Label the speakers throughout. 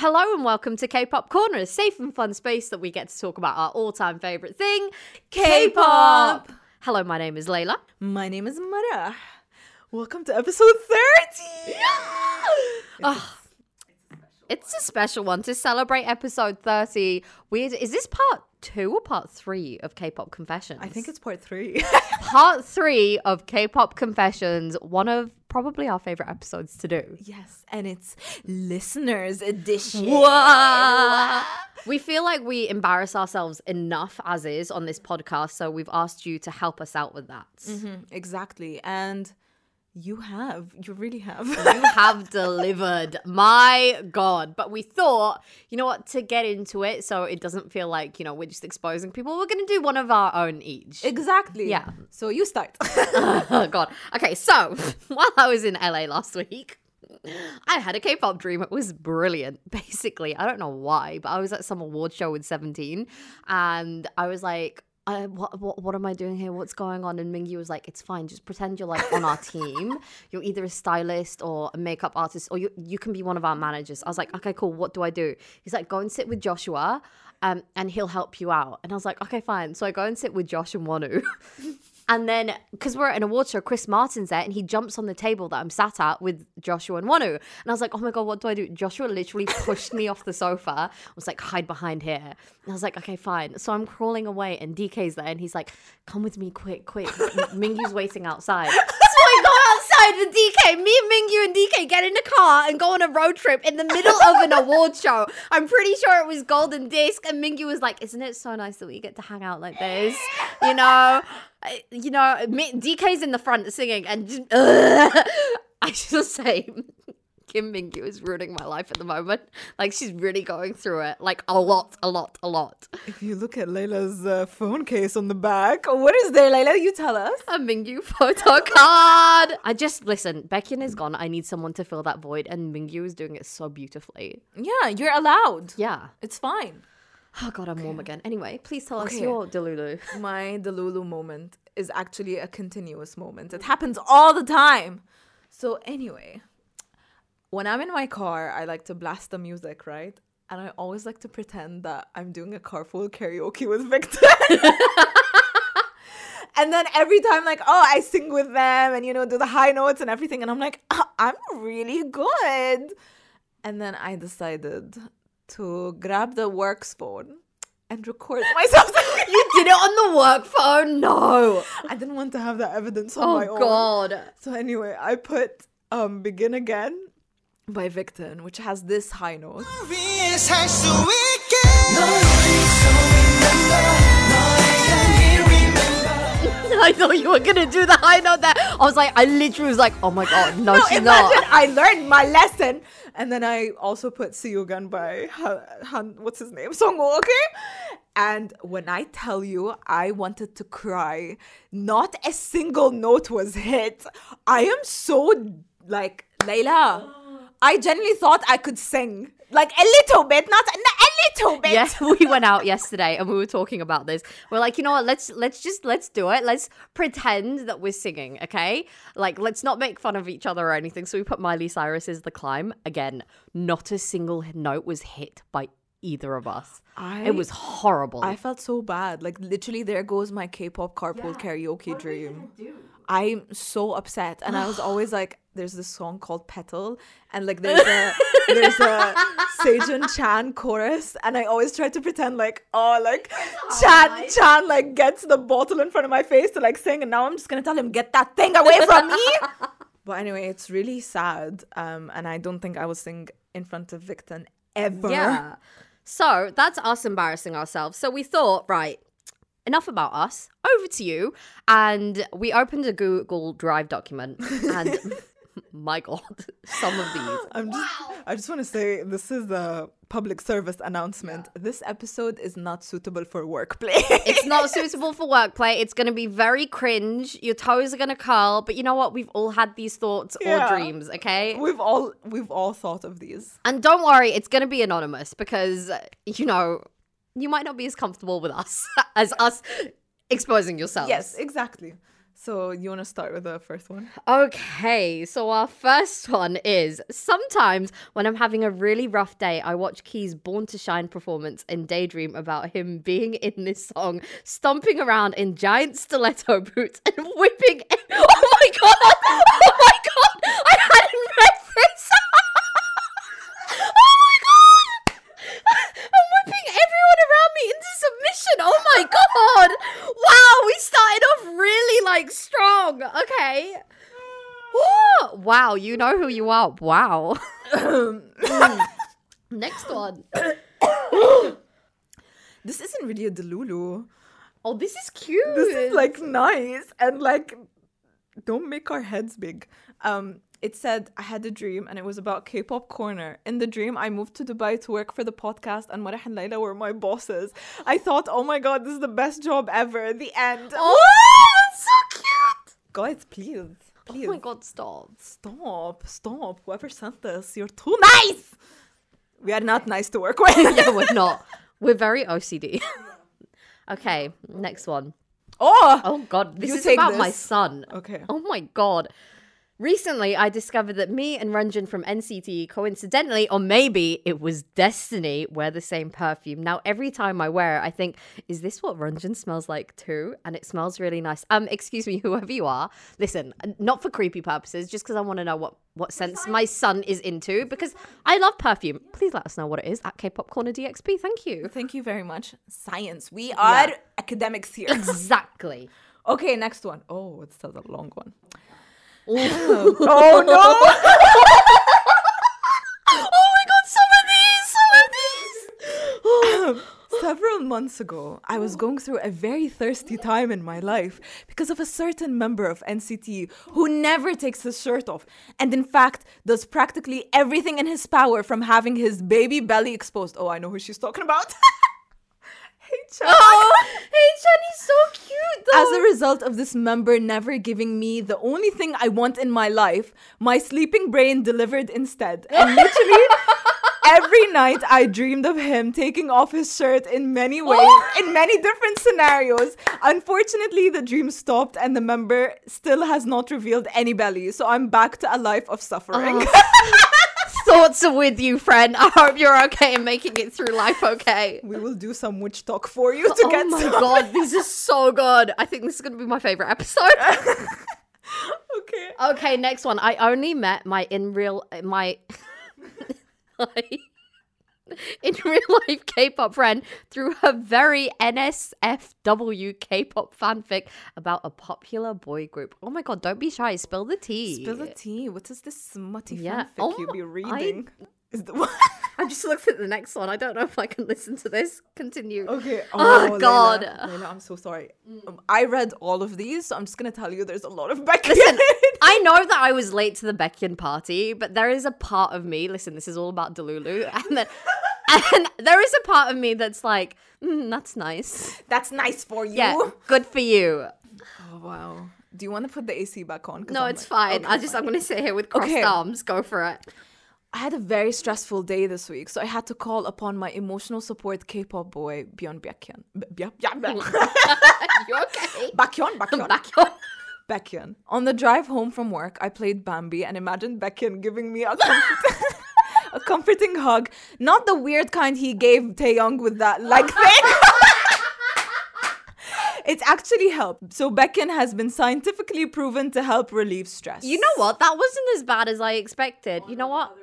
Speaker 1: Hello and welcome to K-pop Corner, a safe and fun space that we get to talk about our all-time favorite thing, K-pop. Hello, my name is Layla.
Speaker 2: My name is Mara. Welcome to episode 30.
Speaker 1: Oh, it's a special one to celebrate episode 30. Weird. Is this part two or part three of K-pop Confessions?
Speaker 2: I think it's part three.
Speaker 1: part three of K-pop Confessions. One of probably our favorite episodes to do.
Speaker 2: yes, and it's listeners edition.
Speaker 1: We feel like we embarrass ourselves enough as is on this podcast, so we've asked you to help us out with that.
Speaker 2: Mhm, exactly. And you have. You really have.
Speaker 1: You have delivered. My God. But we thought, you know what, to get into it so it doesn't feel like, you know, we're just exposing people, we're going to do one of our own each.
Speaker 2: exactly.
Speaker 1: Yeah.
Speaker 2: So you start.
Speaker 1: oh, God. Okay, so while I was in LA last week, I had a K pop dream. It was brilliant, basically. I don't know why, but I was at some award show with 17 and I was like, I, what, what, what am I doing here? What's going on? And Mingyu was like, it's fine. Just pretend you're like on our team. You're either a stylist or a makeup artist, or you, you can be one of our managers. I was like, okay, cool. What do I do? He's like, go and sit with Joshua um, and he'll help you out. And I was like, okay, fine. So I go and sit with Josh and Wonwoo. And then, because we're at an award show, Chris Martin's there and he jumps on the table that I'm sat at with Joshua and Wonwoo. And I was like, oh my God, what do I do? Joshua literally pushed me off the sofa, I was like, hide behind here. And I was like, okay, fine. So I'm crawling away and DK's there and he's like, come with me quick, quick. M- Mingyu's waiting outside. So I go with DK. Me and Mingyu and DK get in a car and go on a road trip in the middle of an award show. I'm pretty sure it was Golden Disc. And Mingyu was like, isn't it so nice that we get to hang out like this? You know? You know, DK's in the front singing, and just, I just say, Kim Mingyu is ruining my life at the moment. Like she's really going through it, like a lot, a lot, a lot.
Speaker 2: if you look at Layla's uh, phone case on the back, what is there, Layla? You tell us.
Speaker 1: A Mingyu photo card. I just listen. Baekhyun is gone. I need someone to fill that void, and Mingyu is doing it so beautifully.
Speaker 2: Yeah, you're allowed.
Speaker 1: Yeah.
Speaker 2: It's fine.
Speaker 1: Oh god, I'm warm again. Anyway, please tell us your Delulu.
Speaker 2: my Delulu moment is actually a continuous moment. It happens all the time. So anyway, when I'm in my car, I like to blast the music, right? And I always like to pretend that I'm doing a carpool karaoke with Victon. and then every time, like, oh, I sing with them and, you know, do the high notes and everything. And I'm like, "Ah, I'm really good. And then I decided to grab the works phone and record myself.
Speaker 1: You did it on the work phone? No.
Speaker 2: I didn't want to have that evidence on
Speaker 1: Oh
Speaker 2: my own.
Speaker 1: Oh, God.
Speaker 2: So anyway, I put um Begin Again by Victon, which has this high note.
Speaker 1: I know you were gonna do the high note that I was like, I literally was like, oh my god, no, no
Speaker 2: she's
Speaker 1: not.
Speaker 2: I learned my lesson, and then I also put Siyugan by Han, Han, what's his name, Song okay? And when I tell you I wanted to cry, not a single note was hit. I am so like Layla. I genuinely thought I could sing. Like a little bit, not a little bit.
Speaker 1: Yes, we went out yesterday and we were talking about this. We're like, you know what? Let's let's just let's do it. Let's pretend that we're singing, okay? Like, let's not make fun of each other or anything. So we put Miley Cyrus's "The Climb" again. Not a single note was hit by either of us.
Speaker 2: I-
Speaker 1: it was horrible.
Speaker 2: I felt so bad. Like literally, there goes my K-pop carpool karaoke dream. I'm so upset, and I was always like, "There's this song called Petal, and like there's a there's a Sejun Chan chorus, and I always try to pretend like, oh, like Chan Chan like gets the bottle in front of my face to like sing, and now I'm just gonna tell him get that thing away from me. but anyway, it's really sad, um, and I don't think I will sing in front of Victon ever.
Speaker 1: Yeah. So that's us embarrassing ourselves. So we thought, right, enough about us. Over to you. And we opened a Google Drive document, and my God, some of these.
Speaker 2: I'm just I just want to say this is a public service announcement. This episode is not suitable for workplay.
Speaker 1: It's not suitable for workplay. It's going to be very cringe. Your toes are going to curl. But you know what? We've all had these thoughts
Speaker 2: Yeah.
Speaker 1: or dreams, okay?
Speaker 2: we've all we've all thought of these.
Speaker 1: And don't worry, it's going to be anonymous because, you know, you might not be as comfortable with us as us exposing yourselves.
Speaker 2: Yes, exactly. So you want to start with the first one?
Speaker 1: Okay, so our first one is sometimes when I'm having a really rough day, I watch Key's Born to Shine performance and daydream about him being in this song, stomping around in giant stiletto boots and whipping. Oh my god! Oh my god! I hadn't read this! oh my god! I'm whipping everyone around me into submission. Oh my god! Wow, we started off really like strong. Okay. Wow, you know who you are. Wow. Mm. Next one.
Speaker 2: This isn't really a Delulu.
Speaker 1: Oh, this is cute.
Speaker 2: This is like nice and like don't make our heads big. Um it said I had a dream and it was about K-pop corner. In the dream, I moved to Dubai to work for the podcast and Mara and Layla were my bosses. I thought, oh my god, this is the best job ever. The end.
Speaker 1: Oh, that's so cute.
Speaker 2: Guys, please. Please.
Speaker 1: Oh my god, stop.
Speaker 2: Stop, stop. Whoever sent this, you're too nice. We are not nice to work with.
Speaker 1: Yeah, we're not. We're very OCD. okay, next one.
Speaker 2: oh,
Speaker 1: Oh god, this is about my son.
Speaker 2: Okay.
Speaker 1: Oh my god. Recently, I discovered that me and Renjun from NCT coincidentally, or maybe it was destiny, wear the same perfume. Now, every time I wear it, I think, is this what Renjun smells like too? And it smells really nice. Um, excuse me, whoever you are. Listen, not for creepy purposes, just because I want to know what what sense my son is into. Because I love perfume. Please let us know what it is at K-pop Corner DXP. Thank you.
Speaker 2: Thank you very much. Science. We are academics here.
Speaker 1: Exactly.
Speaker 2: okay, next one. Oh, it's still a long one. Oh no!
Speaker 1: oh my god, some of these, some of these.
Speaker 2: Several months ago, I was going through a very thirsty time in my life because of a certain member of NCT who never takes his shirt off and, in fact, does practically everything in his power from having his baby belly exposed. Oh, I know who she's talking about. hey, Chan.
Speaker 1: Oh, hey, Jenny's so cute though.
Speaker 2: As a result of this member never giving me the only thing I want in my life, my sleeping brain delivered instead. And literally, every night I dreamed of him taking off his shirt in many ways, oh. in many different scenarios. Unfortunately, the dream stopped and the member still has not revealed any belly. So I'm back to a life of suffering. Oh.
Speaker 1: Thoughts are with you, friend. I hope you're okay and making it through life okay.
Speaker 2: we will do some witch talk for you to
Speaker 1: Oh
Speaker 2: get
Speaker 1: my
Speaker 2: some-
Speaker 1: god, this is so good. I think this is going to be my favorite episode.
Speaker 2: Okay.
Speaker 1: okay, next one. I only met my in real my in real life K-pop friend through her very NSFW K-pop fanfic about a popular boy group. Oh my god, don't be shy. Spill the tea.
Speaker 2: Spill the tea. What is this smutty
Speaker 1: Yeah.
Speaker 2: fanfic
Speaker 1: Oh,
Speaker 2: you be
Speaker 1: I-
Speaker 2: reading? Is the
Speaker 1: I just looked at the next one. I don't know if I can listen to this. Continue.
Speaker 2: Okay.
Speaker 1: Oh,
Speaker 2: Layla,
Speaker 1: God.
Speaker 2: Layla, I'm so sorry. Um, I read all of these, so I'm just gonna tell you there's a lot of Becky.
Speaker 1: Listen, I know that I was late to the Baekhyun party, but there is a part of me. Listen, this is all about Delulu, and then, and there is a part of me that's like, mm, that's nice.
Speaker 2: That's nice for you.
Speaker 1: Yeah, good for you.
Speaker 2: Oh wow. Do you want to put the AC back on?
Speaker 1: No,
Speaker 2: I'm
Speaker 1: it's
Speaker 2: like-
Speaker 1: fine. I just I'm gonna sit here with crossed
Speaker 2: Okay.
Speaker 1: arms. Go for it.
Speaker 2: I had a very stressful day this week, so I had to call upon my emotional support K-pop boy Bjorn Baekhyun.
Speaker 1: You okay?
Speaker 2: Baekhyun, Baekhyun.
Speaker 1: Back on.
Speaker 2: Baekhyun. On the drive home from work, I played Bambi and imagined Baekhyun giving me a, a comforting hug. Not the weird kind he gave Taeyong with that like thing. It's actually helped. So Baekhyun has been scientifically proven to help relieve stress.
Speaker 1: You know what? That wasn't as bad as I expected. You know what?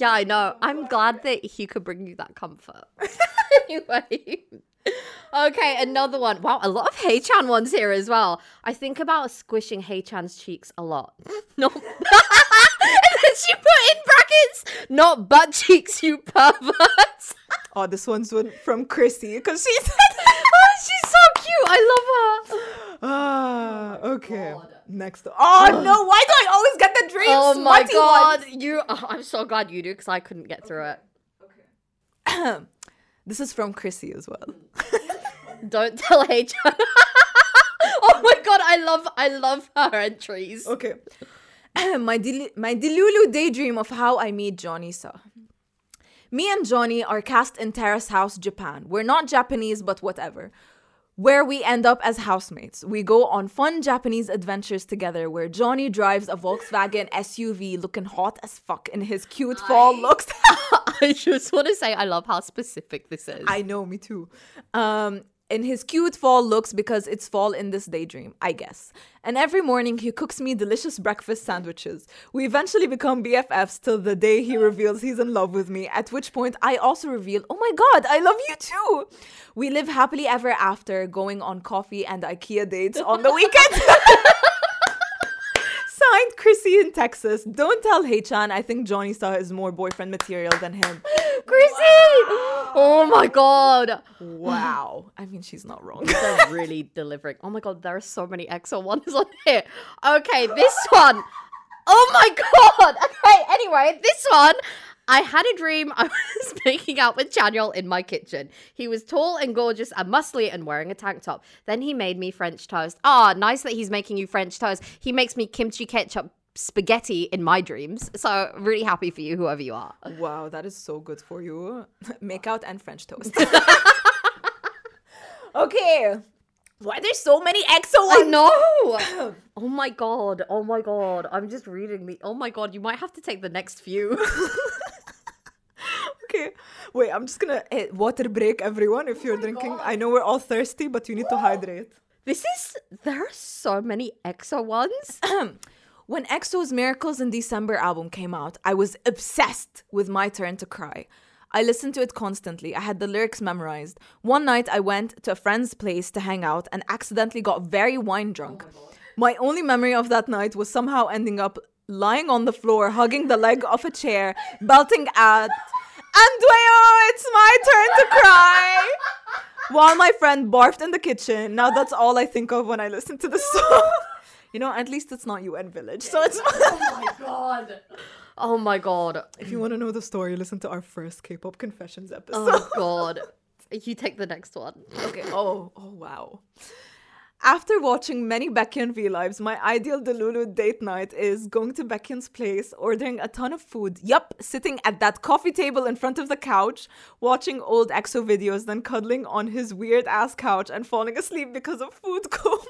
Speaker 1: Yeah, I know. I'm glad that he could bring you that comfort. anyway. Okay, another one. Wow, a lot of Haechan ones here as well. I think about squishing Haechan's cheeks a lot. No. And then she put in brackets, not butt cheeks, you perverts.
Speaker 2: Oh, this one's one from Chrissy because she said.
Speaker 1: oh, she's so cute. I love her.
Speaker 2: Ah, okay. Next. Oh no! Why do I always get the dream
Speaker 1: Oh my god,
Speaker 2: ones?
Speaker 1: you! oh, I'm so glad you do because I couldn't get through it.
Speaker 2: This is from Chrissy as well.
Speaker 1: Don't tell H. oh my god, I love I love her entries.
Speaker 2: Okay. my del- my Delulu daydream of how I meet Johnny Suh. Me and Johnny are cast in Terrace House, Japan. We're not Japanese, but whatever. where we end up as housemates. We go on fun Japanese adventures together where Johnny drives a Volkswagen SUV looking hot as fuck in his cute fall looks.
Speaker 1: I just want to say I love how specific this is.
Speaker 2: I know, me too. Um, in his cute fall looks because it's fall in this daydream, I guess. And every morning he cooks me delicious breakfast sandwiches. We eventually become BFFs till the day he reveals he's in love with me, at which point I also reveal, oh my god, I love you too. We live happily ever after, going on coffee and IKEA dates on the weekend. Signed Chrissy in Texas. Don't tell Haechan. I think Johnny Star is more boyfriend material than him.
Speaker 1: Chrissy! Oh my god.
Speaker 2: Wow. I mean, she's not wrong.
Speaker 1: They're really delivering. Oh my god, there are so many EXO ones on here. Okay, this one. Oh my god. Okay, anyway, this one. I had a dream I was making out with Chanyeol in my kitchen. He was tall and gorgeous and muscly and wearing a tank top. Then he made me French toast. Ah, nice that he's making you French toast. He makes me kimchi ketchup spaghetti in my dreams. So really happy for you, whoever you are.
Speaker 2: Wow, that is so good for you. Make out and French toast. okay. Why there's so many EXO
Speaker 1: I
Speaker 2: ones?
Speaker 1: know. oh my god. Oh my god. I'm just reading the. Oh my god. You might have to take the next few.
Speaker 2: Okay. Wait, I'm just gonna water break everyone if oh you're drinking. I know we're all thirsty, but you need to hydrate.
Speaker 1: this is. There are so many EXO ones.
Speaker 2: When EXO's Miracles in December album came out, I was obsessed with My Turn to Cry. I listened to it constantly. I had the lyrics memorized. One night I went to a friend's place to hang out and accidentally got very wine drunk. Oh my only memory of that night was somehow ending up lying on the floor, hugging the leg of a chair, belting out, Andweo, it's my turn to cry! While my friend barfed in the kitchen. Now that's all I think of when I listen to the song. You know, at least it's not UN Village, so it's
Speaker 1: oh my god. Oh my god.
Speaker 2: If you want to know the story, listen to our first K-pop confessions oh episode.
Speaker 1: Oh god. You take the next one.
Speaker 2: okay. Oh, oh wow. After watching many Baekhyun V lives, my ideal Delulu date night is going to Baekhyun's place, ordering a ton of food. Yup, sitting at that coffee table in front of the couch, watching old EXO videos, then cuddling on his weird ass couch and falling asleep because of food coma.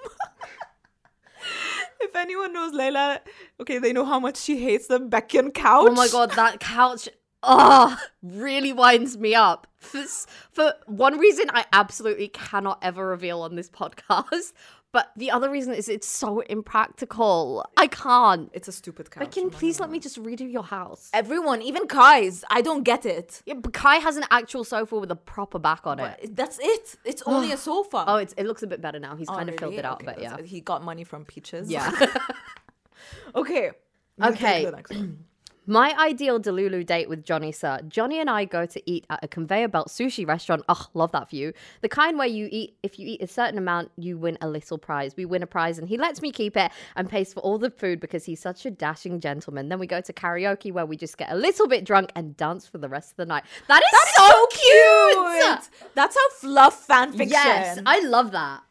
Speaker 2: if anyone knows Layla, okay, they know how much she hates the Baekhyun couch.
Speaker 1: Oh my god, that couch oh really winds me up. For, for one reason I absolutely cannot ever reveal on this podcast, but the other reason is it's so impractical. I can't.
Speaker 2: It's a stupid couch.
Speaker 1: Like, can oh please let me just redo your house?
Speaker 2: Everyone, even Kai's, I don't get it.
Speaker 1: Yeah, but Kai has an actual sofa with a proper back on it.
Speaker 2: That's it. It's only a sofa.
Speaker 1: Oh, it's, it looks a bit better now. He's
Speaker 2: Oh,
Speaker 1: kind of filled
Speaker 2: really?
Speaker 1: it out,
Speaker 2: Okay,
Speaker 1: but yeah.
Speaker 2: that's- He got money from Peaches.
Speaker 1: Yeah.
Speaker 2: okay. You
Speaker 1: Okay.
Speaker 2: the next one.
Speaker 1: My ideal Delulu date with Johnny Suh. Johnny and I go to eat at a conveyor belt sushi restaurant. Oh, love that view. The kind where you eat, if you eat a certain amount, you win a little prize. We win a prize and he lets me keep it and pays for all the food because he's such a dashing gentleman. Then we go to karaoke where we just get a little bit drunk and dance for the rest of the night. That is so, cute!
Speaker 2: That's how fluff fan fiction.
Speaker 1: Yes, I love that.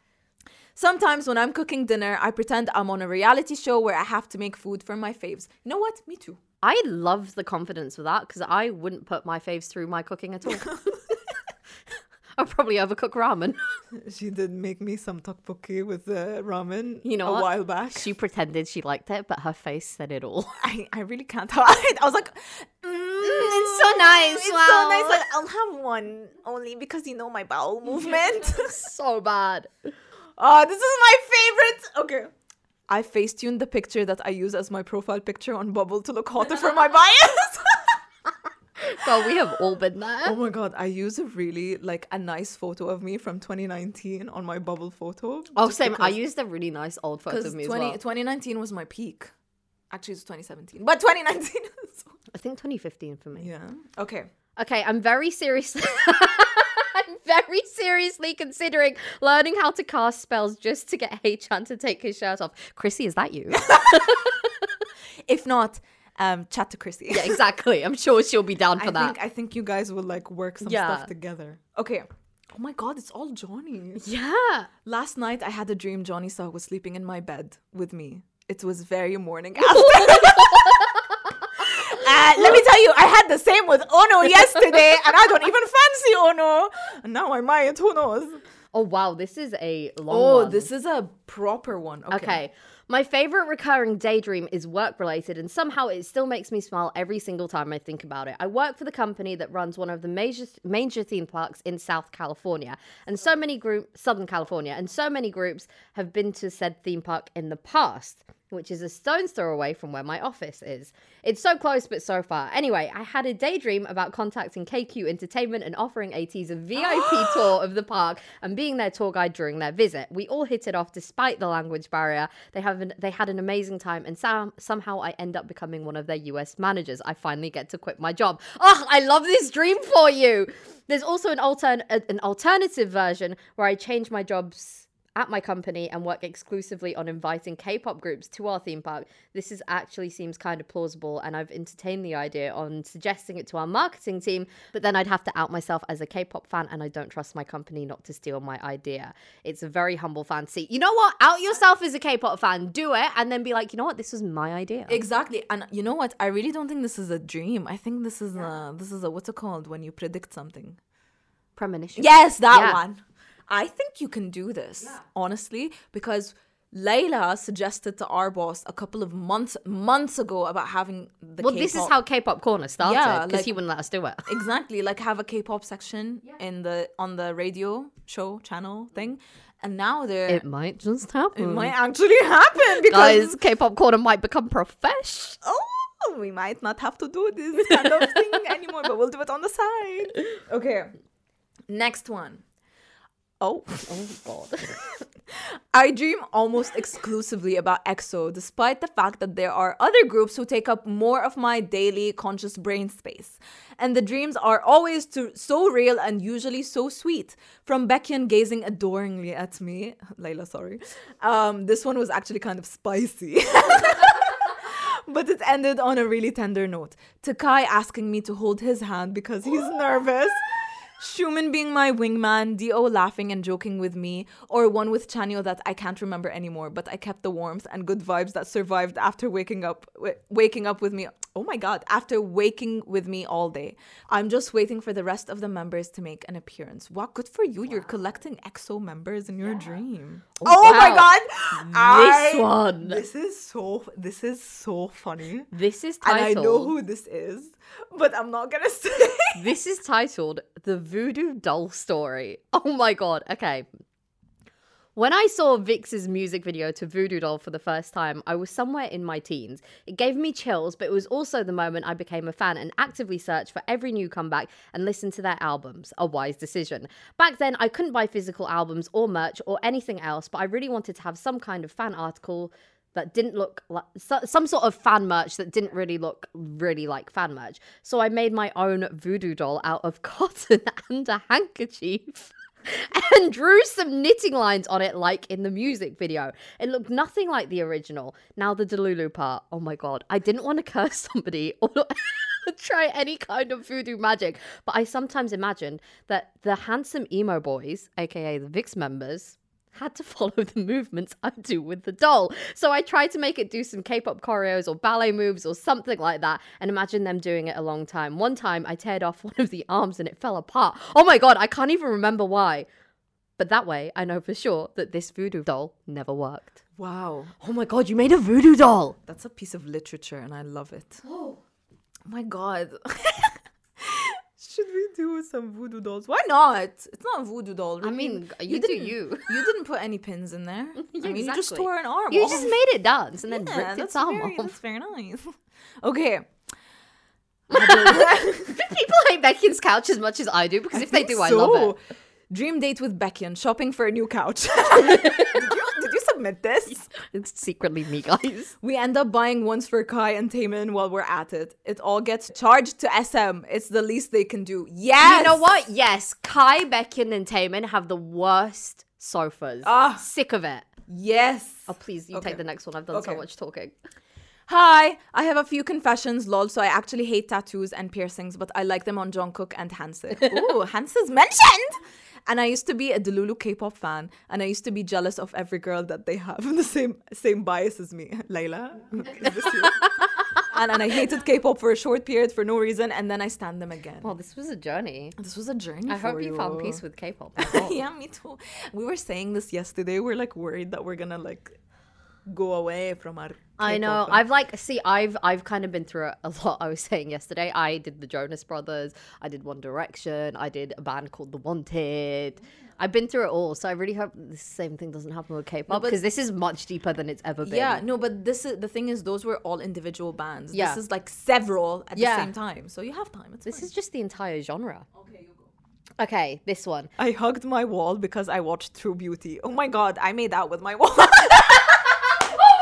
Speaker 2: Sometimes when I'm cooking dinner, I pretend I'm on a reality show where I have to make food for my faves. You know what? Me too.
Speaker 1: I love the confidence with that because I wouldn't put my faves through my cooking at all. I'd probably overcook ramen.
Speaker 2: She did make me some tteokbokki with uh, ramen
Speaker 1: You know
Speaker 2: a
Speaker 1: what?
Speaker 2: while back.
Speaker 1: She pretended she liked it, but her face said it all.
Speaker 2: I, I really can't hide. I was like, mm,
Speaker 1: it's so nice,
Speaker 2: It's
Speaker 1: wow."
Speaker 2: so nice. Like, I'll have one only because you know my bowel movement.
Speaker 1: so bad.
Speaker 2: Oh, this is my favorite. Okay. I facetuned the picture that I use as my profile picture on Bubble to look hotter for my bias.
Speaker 1: Well, we have all been there.
Speaker 2: oh my god, I use a really like a nice photo of me from 2019 on my Bubble photo.
Speaker 1: Oh, same. I used a really nice old photo of me
Speaker 2: 20,
Speaker 1: as well.
Speaker 2: 2019 was my peak. Actually, it's 2017, but 2019.
Speaker 1: I think 2015 for me.
Speaker 2: yeah. Okay.
Speaker 1: Okay, I'm very seriously. Very seriously considering learning how to cast spells just to get Chan to take his shirt off. Chrissy, is that you?
Speaker 2: If not, um, chat to Chrissy.
Speaker 1: yeah, exactly. I'm sure she'll be down for
Speaker 2: I
Speaker 1: that.
Speaker 2: think I think you guys will like work some
Speaker 1: Yeah.
Speaker 2: stuff together. Okay. Oh my god, it's all Johnny.
Speaker 1: yeah.
Speaker 2: Last night I had a dream Johnny Star was sleeping in my bed with me. It was very morning after. Uh, let me tell you, I had the same with Ono yesterday, and I don't even fancy Ono. And now I might. Who knows?
Speaker 1: Oh wow, this is a long
Speaker 2: Oh,
Speaker 1: one.
Speaker 2: this is a proper one. Okay.
Speaker 1: Okay. My favorite recurring daydream is work related, and somehow it still makes me smile every single time I think about it. I work for the company that runs one of the major major theme parks in South California, and so many group Southern California, and so many groups have been to said theme park in the past. Which is a stone's throw away from where my office is. It's so close, but so far. Anyway, I had a daydream about contacting KQ Entertainment and offering ATEEZ a VIP tour of the park and being their tour guide during their visit. We all hit it off despite the language barrier. They have an, they had an amazing time, and some, somehow I end up becoming one of their US managers. I finally get to quit my job. Oh, I love this dream for you. There's also an altern an alternative version where I change my jobs at my company and work exclusively on inviting K-pop groups to our theme park. This is actually seems kind of plausible and I've entertained the idea on suggesting it to our marketing team, but then I'd have to out myself as a K-pop fan and I don't trust my company not to steal my idea. It's a very humble fancy. You know what? Out yourself as a K-pop fan, do it and then be like, "You know what? This was my idea."
Speaker 2: Exactly. And you know what? I really don't think this is a dream. I think this is a this is a what's it called when you predict something?
Speaker 1: Premonition.
Speaker 2: Yes, that
Speaker 1: Yeah.
Speaker 2: one. I think you can do this, honestly, because Layla suggested to our boss a couple of months months ago about having the
Speaker 1: Well, this is how K-pop corner started
Speaker 2: Yeah,
Speaker 1: because
Speaker 2: like-
Speaker 1: he wouldn't let us do it.
Speaker 2: exactly like have a K-pop section in the on the radio show channel thing, and now they're
Speaker 1: It might just happen.
Speaker 2: it might actually happen because
Speaker 1: Guys, K-pop corner might become profesh.
Speaker 2: oh, we might not have to do this kind of thing anymore, but we'll do it on the side. Okay, next one. Oh,
Speaker 1: Oh god.
Speaker 2: I dream almost exclusively about EXO, despite the fact that there are other groups who take up more of my daily conscious brain space. And the dreams are always to, so real and usually so sweet. From Baekhyun gazing adoringly at me, Layla, sorry. Um, this one was actually kind of spicy. but it ended on a really tender note. To Kai asking me to hold his hand because he's nervous. Xiumin being my wingman, D.O. laughing and joking with me, or one with Chanyeol that I can't remember anymore, but I kept the warmth and good vibes that survived after waking up w- waking up with me. Oh my god, after waking with me all day. I'm just waiting for the rest of the members to make an appearance. Wow, good for you. You're collecting EXO members in your dream. Oh, oh, my
Speaker 1: wow.
Speaker 2: god.
Speaker 1: This
Speaker 2: I-
Speaker 1: one.
Speaker 2: This is so this is so funny.
Speaker 1: This is
Speaker 2: And I know who this is, but I'm not gonna say.
Speaker 1: This is titled The Voodoo Doll Story. Oh my god. Okay. When I saw VIXX's music video to Voodoo Doll for the first time, I was somewhere in my teens. It gave me chills, but it was also the moment I became a fan and actively searched for every new comeback and listened to their albums. A wise decision. Back then, I couldn't buy physical albums or merch or anything else, but I really wanted to have some kind of fan article that didn't look like some sort of fan merch that didn't really look really like fan merch. So I made my own voodoo doll out of cotton and a handkerchief. And drew some knitting lines on it, like in the music video. It looked nothing like the original. Now, the Delulu part. Oh my god. I didn't want to curse somebody or try any kind of voodoo magic, but I sometimes imagined that the handsome emo boys, aka the VIXX members, had to follow the movements I do with the doll. So I tried to make it do some K-pop choreos or ballet moves or something like that and imagine them doing it a long time. One time I teared off one of the arms and it fell apart. Oh my god, I can't even remember why. But that way I know for sure that this voodoo doll never worked.
Speaker 2: Wow.
Speaker 1: Oh my god, you made a voodoo doll.
Speaker 2: That's a piece of literature and I love it. Oh. oh my god. Should we do some voodoo dolls? Why not? It's not a voodoo doll.
Speaker 1: I mean, you do
Speaker 2: didn't-
Speaker 1: you.
Speaker 2: You didn't put any pins in there.
Speaker 1: Yeah,
Speaker 2: I mean, you just tore an arm.
Speaker 1: You
Speaker 2: off.
Speaker 1: just made it dance and then
Speaker 2: yeah,
Speaker 1: ripped its arm
Speaker 2: very,
Speaker 1: off.
Speaker 2: That's very nice. Okay.
Speaker 1: Do people hate Becky's couch as much as I do? Because if they do, I love it.
Speaker 2: Dream date with Baekhyun, shopping for a new couch. did, you, submit this?
Speaker 1: It's secretly me, guys.
Speaker 2: We end up buying ones for Kai and Taemin while we're at it. It all gets charged to SM. It's the least they can do. Yes!
Speaker 1: You know what? Yes, Kai, Baekhyun, and Taemin have the worst sofas.
Speaker 2: Ah.
Speaker 1: Sick of it.
Speaker 2: Yes.
Speaker 1: Oh, please, you
Speaker 2: Okay.
Speaker 1: take the next one. I've done so much talking.
Speaker 2: Hi, I have a few confessions, lol. So I actually hate tattoos and piercings, but I like them on Jungkook and Hanse. Ooh, Hanse's mentioned! And I used to be a Delulu K-pop fan, and I used to be jealous of every girl that they have the same same bias as me. Layla, is this you? and, and I hated K-pop for a short period for no reason, and then I stand them again.
Speaker 1: Well, this was a journey.
Speaker 2: this was a journey.
Speaker 1: I hope you found peace with K-pop.
Speaker 2: yeah, me too. We were saying this yesterday. We're like worried that we're gonna like go away from our.
Speaker 1: I know. I've like see. I've I've kind of been through it a lot. I was saying yesterday. I did the Jonas Brothers. I did One Direction. I did a band called The Wanted. I've been through it all. So I really hope the same thing doesn't happen with K-pop because this is much deeper than it's ever been.
Speaker 2: Yeah, no, but this is the thing is those were all individual bands.
Speaker 1: Yeah.
Speaker 2: This is like several at
Speaker 1: Yeah.
Speaker 2: the same time, so you have time. It's
Speaker 1: This
Speaker 2: fine.
Speaker 1: is just the entire genre.
Speaker 2: okay. You go.
Speaker 1: Okay, this one.
Speaker 2: I hugged my wall because I watched True Beauty. Oh my god, I made out with my wall.
Speaker 1: oh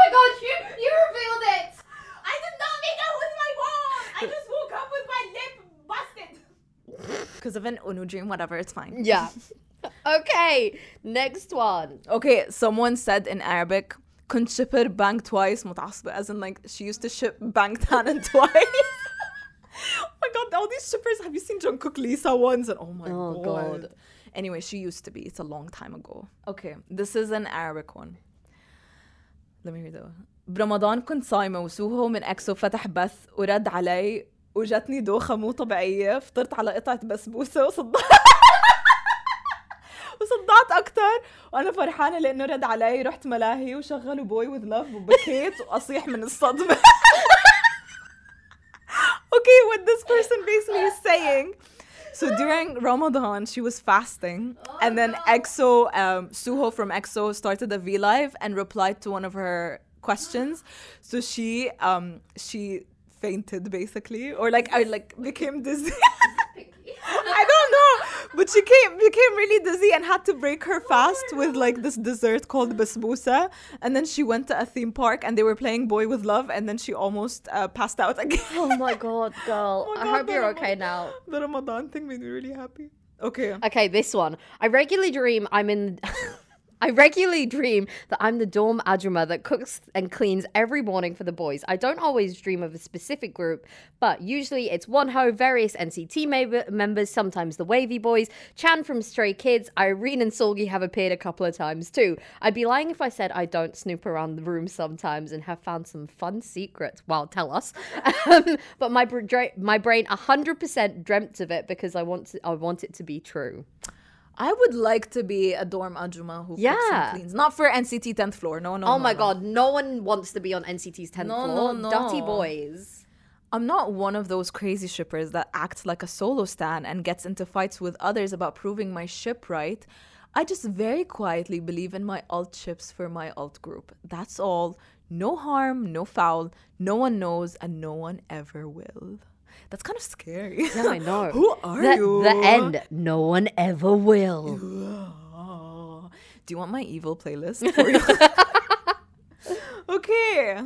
Speaker 1: my god, you you revealed it.
Speaker 2: I did not make out with my wall. I just woke up with my lip busted Because of an Unu dream, whatever, it's fine.
Speaker 1: Yeah. okay, next one.
Speaker 2: Okay, someone said in Arabic, كنت shipper bang twice متعصبة as in like she used to ship Bang Tannen twice. oh my god, all these shippers, have you seen Jungkook Lisa ones? And oh my
Speaker 1: Oh,
Speaker 2: god.
Speaker 1: God.
Speaker 2: Anyway, she used to be. It's a long time ago. Okay, this is an Arabic one. Let me read it. برمضان كنت صايمة وسوهو من اكسو فتح بث ورد علي وجتني دوخة مو طبيعية فطرت على قطعة بسبوسة وصدعت وصدعت أكتر وأنا فرحانة لأنه رد علي رحت ملاهي وشغلوا بوي وذ لاف وبكيت وأصيح من الصدمة Okay, what this person basically is saying so during Ramadan, she was fasting, and then EXO, um, Suho from EXO, started a V Live and replied to one of her questions. So she, um, she fainted basically, or like, I like became dizzy. I don't know, but she came became really dizzy and had to break her fast with like this dessert called basbousa. And then she went to a theme park and they were playing Boy with Love, and then she almost uh, passed out again.
Speaker 1: Oh my god, girl.
Speaker 2: Oh my
Speaker 1: I hope you're
Speaker 2: Ramadan.
Speaker 1: okay now.
Speaker 2: The Ramadan thing made me really happy. Okay.
Speaker 1: Okay, this one. I regularly dream I'm in. I regularly dream that I'm the dorm ajuma that cooks and cleans every morning for the boys. I don't always dream of a specific group, but usually it's Wonho, various NCT members, sometimes the WayV Boys, Chan from Stray Kids, Irene and Seulgi have appeared a couple of times too. I'd be lying if I said I don't snoop around the room sometimes and have found some fun secrets. Well, tell us. Um, but my br- my brain 100% dreamt of it because I want to, I want it to be true.
Speaker 2: I would like to be a dorm ajuma who cooks
Speaker 1: Yeah.
Speaker 2: and cleans. Not for NCT 10th floor. No, no.
Speaker 1: Oh
Speaker 2: no,
Speaker 1: my
Speaker 2: no.
Speaker 1: god, no one wants to be on NCT's 10th
Speaker 2: No,
Speaker 1: floor.
Speaker 2: no,
Speaker 1: Dirty
Speaker 2: no.
Speaker 1: boys.
Speaker 2: I'm not one of those crazy shippers that acts like a solo stan and gets into fights with others about proving my ship right. I just very quietly believe in my alt ships for my alt group. That's all. No harm, no foul. No one knows, and no one ever will. That's kind of scary.
Speaker 1: Yeah, I know.
Speaker 2: Who are
Speaker 1: the,
Speaker 2: you?
Speaker 1: The end. No one ever will.
Speaker 2: Do you want my evil playlist for you? okay.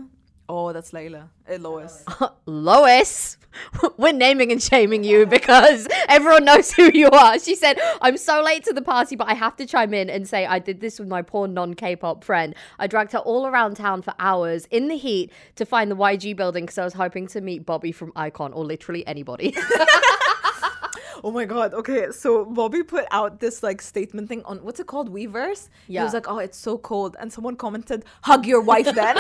Speaker 2: Oh, that's Layla. Uh, Lois.
Speaker 1: Lois, we're naming and shaming you because everyone knows who you are. She said, I'm so late to the party, but I have to chime in and say I did this with my poor non K pop friend. I dragged her all around town for hours in the heat to find the YG building because I was hoping to meet Bobby from iKON or literally anybody.
Speaker 2: Oh my god. Okay, so Bobby put out this like statement thing on what's it called? Weverse.
Speaker 1: Yeah.
Speaker 2: he was like, "Oh, it's so cold," and someone commented, "Hug your wife then."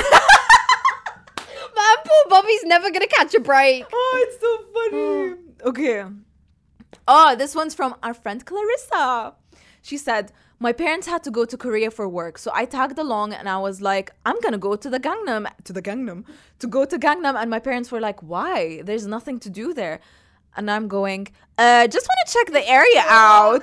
Speaker 1: Man, poor Bobby's never gonna catch a break.
Speaker 2: oh, it's so funny. okay. Oh, this one's from our friend Clarissa. She said, My parents had to go to Korea for work, so I tagged along and I was like, I'm gonna go to the Gangnam, to the Gangnam, to go to Gangnam. And my parents were like, Why? There's nothing to do there. And I'm going, uh, just wanna check the area out.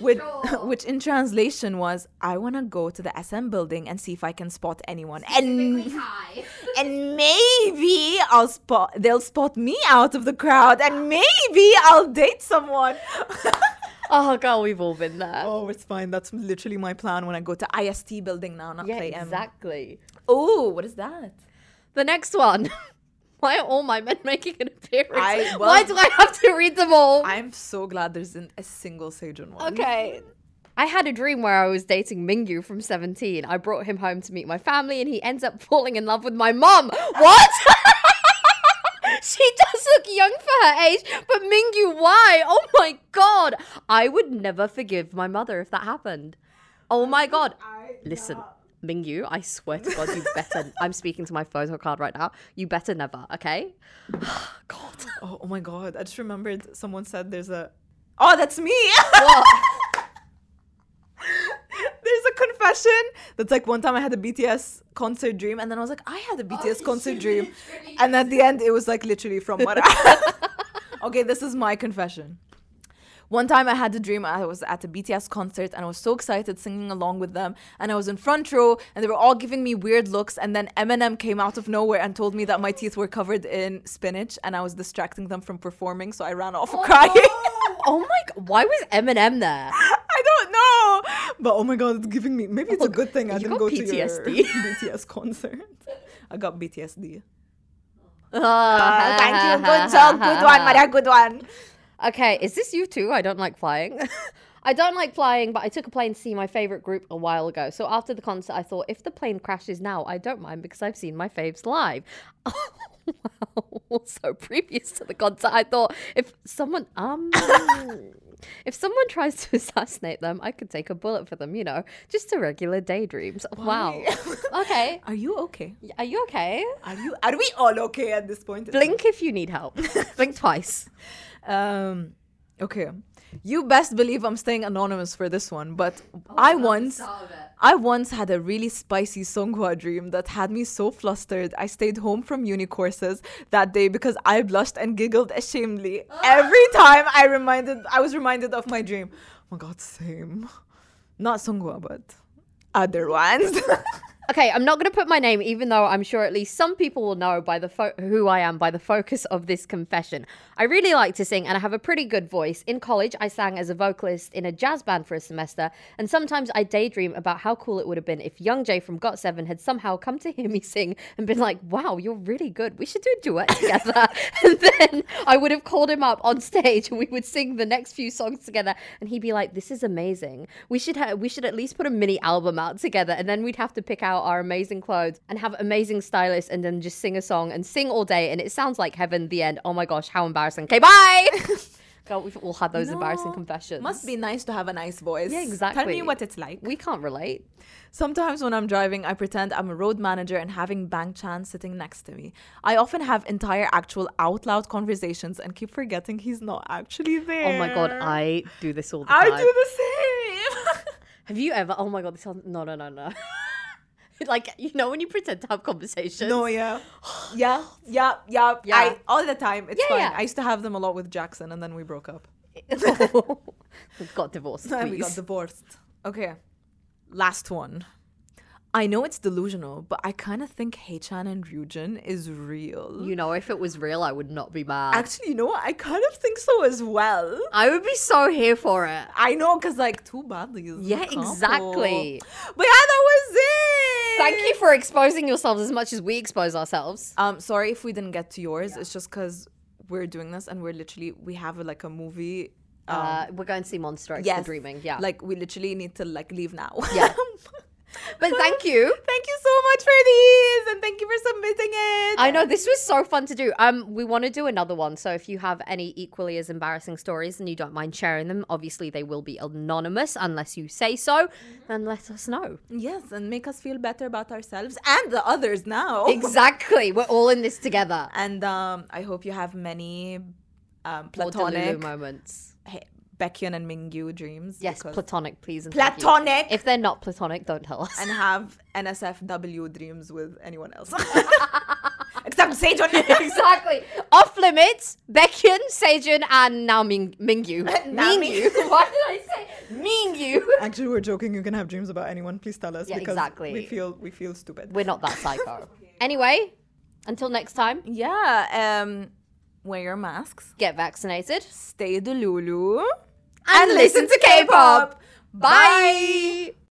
Speaker 2: With, which in translation was, I wanna go to the SM building and see if I can spot anyone. And and maybe I'll spot they'll spot me out of the crowd and maybe I'll date someone.
Speaker 1: Oh, girl, we've all been there.
Speaker 2: oh, it's fine. That's literally my plan when I go to IST building now, not
Speaker 1: yeah,
Speaker 2: play M.
Speaker 1: exactly.
Speaker 2: Oh, what is that?
Speaker 1: The next one. Why are all my men making an appearance?
Speaker 2: I-
Speaker 1: Why do I have to read them all?
Speaker 2: I'm so glad there isn't a single Sejun one.
Speaker 1: Okay. I had a dream where I was dating Mingyu from 17. I brought him home to meet my family and he ends up falling in love with my mom. What? she does look young for her age, but Mingyu, why? Oh my god. I would never forgive my mother if that happened. Oh my god. Listen, Mingyu, I swear to God, you better. I'm speaking to my photo card right now. You better never, okay? God.
Speaker 2: Oh, oh my god! I just remembered someone said there's a. Oh, that's me. There's a confession that's like one time I had a BTS concert dream, and then I was like, I had a BTS oh, concert dream, and at the end it was like literally from what I. okay, this is my confession. One time I had a dream I was at a BTS concert and I was so excited singing along with them and I was in front row and they were all giving me weird looks and then Eminem came out of nowhere and told me that my teeth were covered in spinach and I was distracting them from performing so I ran off crying.
Speaker 1: Oh my God. Why was Eminem there?
Speaker 2: I don't know. But oh my god, it's giving me maybe it's a good thing I didn't go
Speaker 1: PTSD.
Speaker 2: to your BTS concert. I got BTSD.
Speaker 1: Ah,
Speaker 2: thank you. Good job. Good one, Maria. Good one.
Speaker 1: Okay, is this you too? I don't like flying. I don't like flying, but I took a plane to see my favorite group a while ago. So after the concert, I thought if the plane crashes now, I don't mind because I've seen my faves live. wow. So previous to the concert, I thought if someone um if someone tries to assassinate them, I could take a bullet for them. You know, just a regular daydreams. Wow. Okay.
Speaker 2: Are you okay?
Speaker 1: Are you okay?
Speaker 2: Are you? Are we all okay at this point?
Speaker 1: Blink if you need help. Blink twice.
Speaker 2: Um. Okay. You best believe I'm staying anonymous for this one, but I once. I once had a really spicy Seonghwa dream that had me so flustered. I stayed home from uni courses that day because I blushed and giggled ashamedly every time I reminded I was reminded of my dream. Oh my god, same. Not Seonghwa, but other ones.
Speaker 1: Okay, I'm not going to put my name, even though I'm sure at least some people will know by the fo- who I am by the focus of this confession. I really like to sing, and I have a pretty good voice. In college, I sang as a vocalist in a jazz band for a semester, and sometimes I daydream about how cool it would have been if Youngjae from GOT7 had somehow come to hear me sing and been like, "Wow, you're really good. We should do a duet together." and then I would have called him up on stage, and we would sing the next few songs together, and he'd be like, "This is amazing. We should ha- we should at least put a mini album out together, and then we'd have to pick out our amazing clothes and have amazing stylists, and then just sing a song and sing all day, and it sounds like heaven. The end. Oh my gosh, how embarrassing. Okay, bye. God, we've all had those embarrassing confessions.
Speaker 2: Must be nice to have a nice voice.
Speaker 1: Yeah, exactly.
Speaker 2: Tell me what it's like.
Speaker 1: We can't relate.
Speaker 2: Sometimes when I'm driving, I pretend I'm a road manager and having Bang Chan sitting next to me. I often have entire actual out loud conversations and keep forgetting he's not actually there.
Speaker 1: Oh my god, I do this all the time.
Speaker 2: I do the same.
Speaker 1: Have you ever? Oh my god, this sounds no, no, no, no. like you know when you pretend to have conversations.
Speaker 2: no, yeah. Yeah, yeah, yeah.
Speaker 1: Yeah.
Speaker 2: I all the time. It's
Speaker 1: Yeah,
Speaker 2: fine.
Speaker 1: yeah.
Speaker 2: I used to have them a lot with Jackson and then we broke up.
Speaker 1: we got divorced.
Speaker 2: We got divorced. Okay. Last one. I know it's delusional, but I kind of think Haechan and Ryujin is real.
Speaker 1: You know, if it was real, I would not be mad.
Speaker 2: Actually, you know what? I kind of think so as well.
Speaker 1: I would be so here for it.
Speaker 2: I know, cause like two badly. is
Speaker 1: Yeah, exactly.
Speaker 2: But yeah, that was it.
Speaker 1: Thank you for exposing yourselves as much as we expose ourselves.
Speaker 2: Um, sorry if we didn't get to yours. It's just cause we're doing this and we're literally we have like a movie. Um,
Speaker 1: uh, we're going to see Monsta X
Speaker 2: yes,
Speaker 1: Dreaming. Yeah.
Speaker 2: Like we literally need to like leave now.
Speaker 1: Yeah. but thank you.
Speaker 2: thank you so much for these, and thank you for submitting it.
Speaker 1: I know this was so fun to do. Um, we want to do another one. So if you have any equally as embarrassing stories and you don't mind sharing them, obviously they will be anonymous unless you say so. Then let us know.
Speaker 2: Yes, and make us feel better about ourselves and the others now.
Speaker 1: Exactly. We're all in this together.
Speaker 2: And um, I hope you have many um, platonic
Speaker 1: moments.
Speaker 2: He- Baekhyun and Mingyu dreams.
Speaker 1: Yes,
Speaker 2: because-
Speaker 1: platonic, please. And thank you.
Speaker 2: platonic.
Speaker 1: If they're not platonic, don't tell us.
Speaker 2: and have NSFW dreams with anyone else. Except Sejun.
Speaker 1: exactly. Off limits, Baekhyun, Sejun, and now Ming- Mingyu.
Speaker 2: Now
Speaker 1: Mingyu. Why did I say Mingyu?
Speaker 2: Actually, we're joking. You can have dreams about anyone. Please tell us
Speaker 1: Yeah,
Speaker 2: because
Speaker 1: exactly.
Speaker 2: we feel we feel stupid.
Speaker 1: We're not that psycho. anyway, until next time,
Speaker 2: Yeah. Um, wear your masks.
Speaker 1: get vaccinated.
Speaker 2: Stay the Lulu.
Speaker 1: And listen to K-pop. Bye.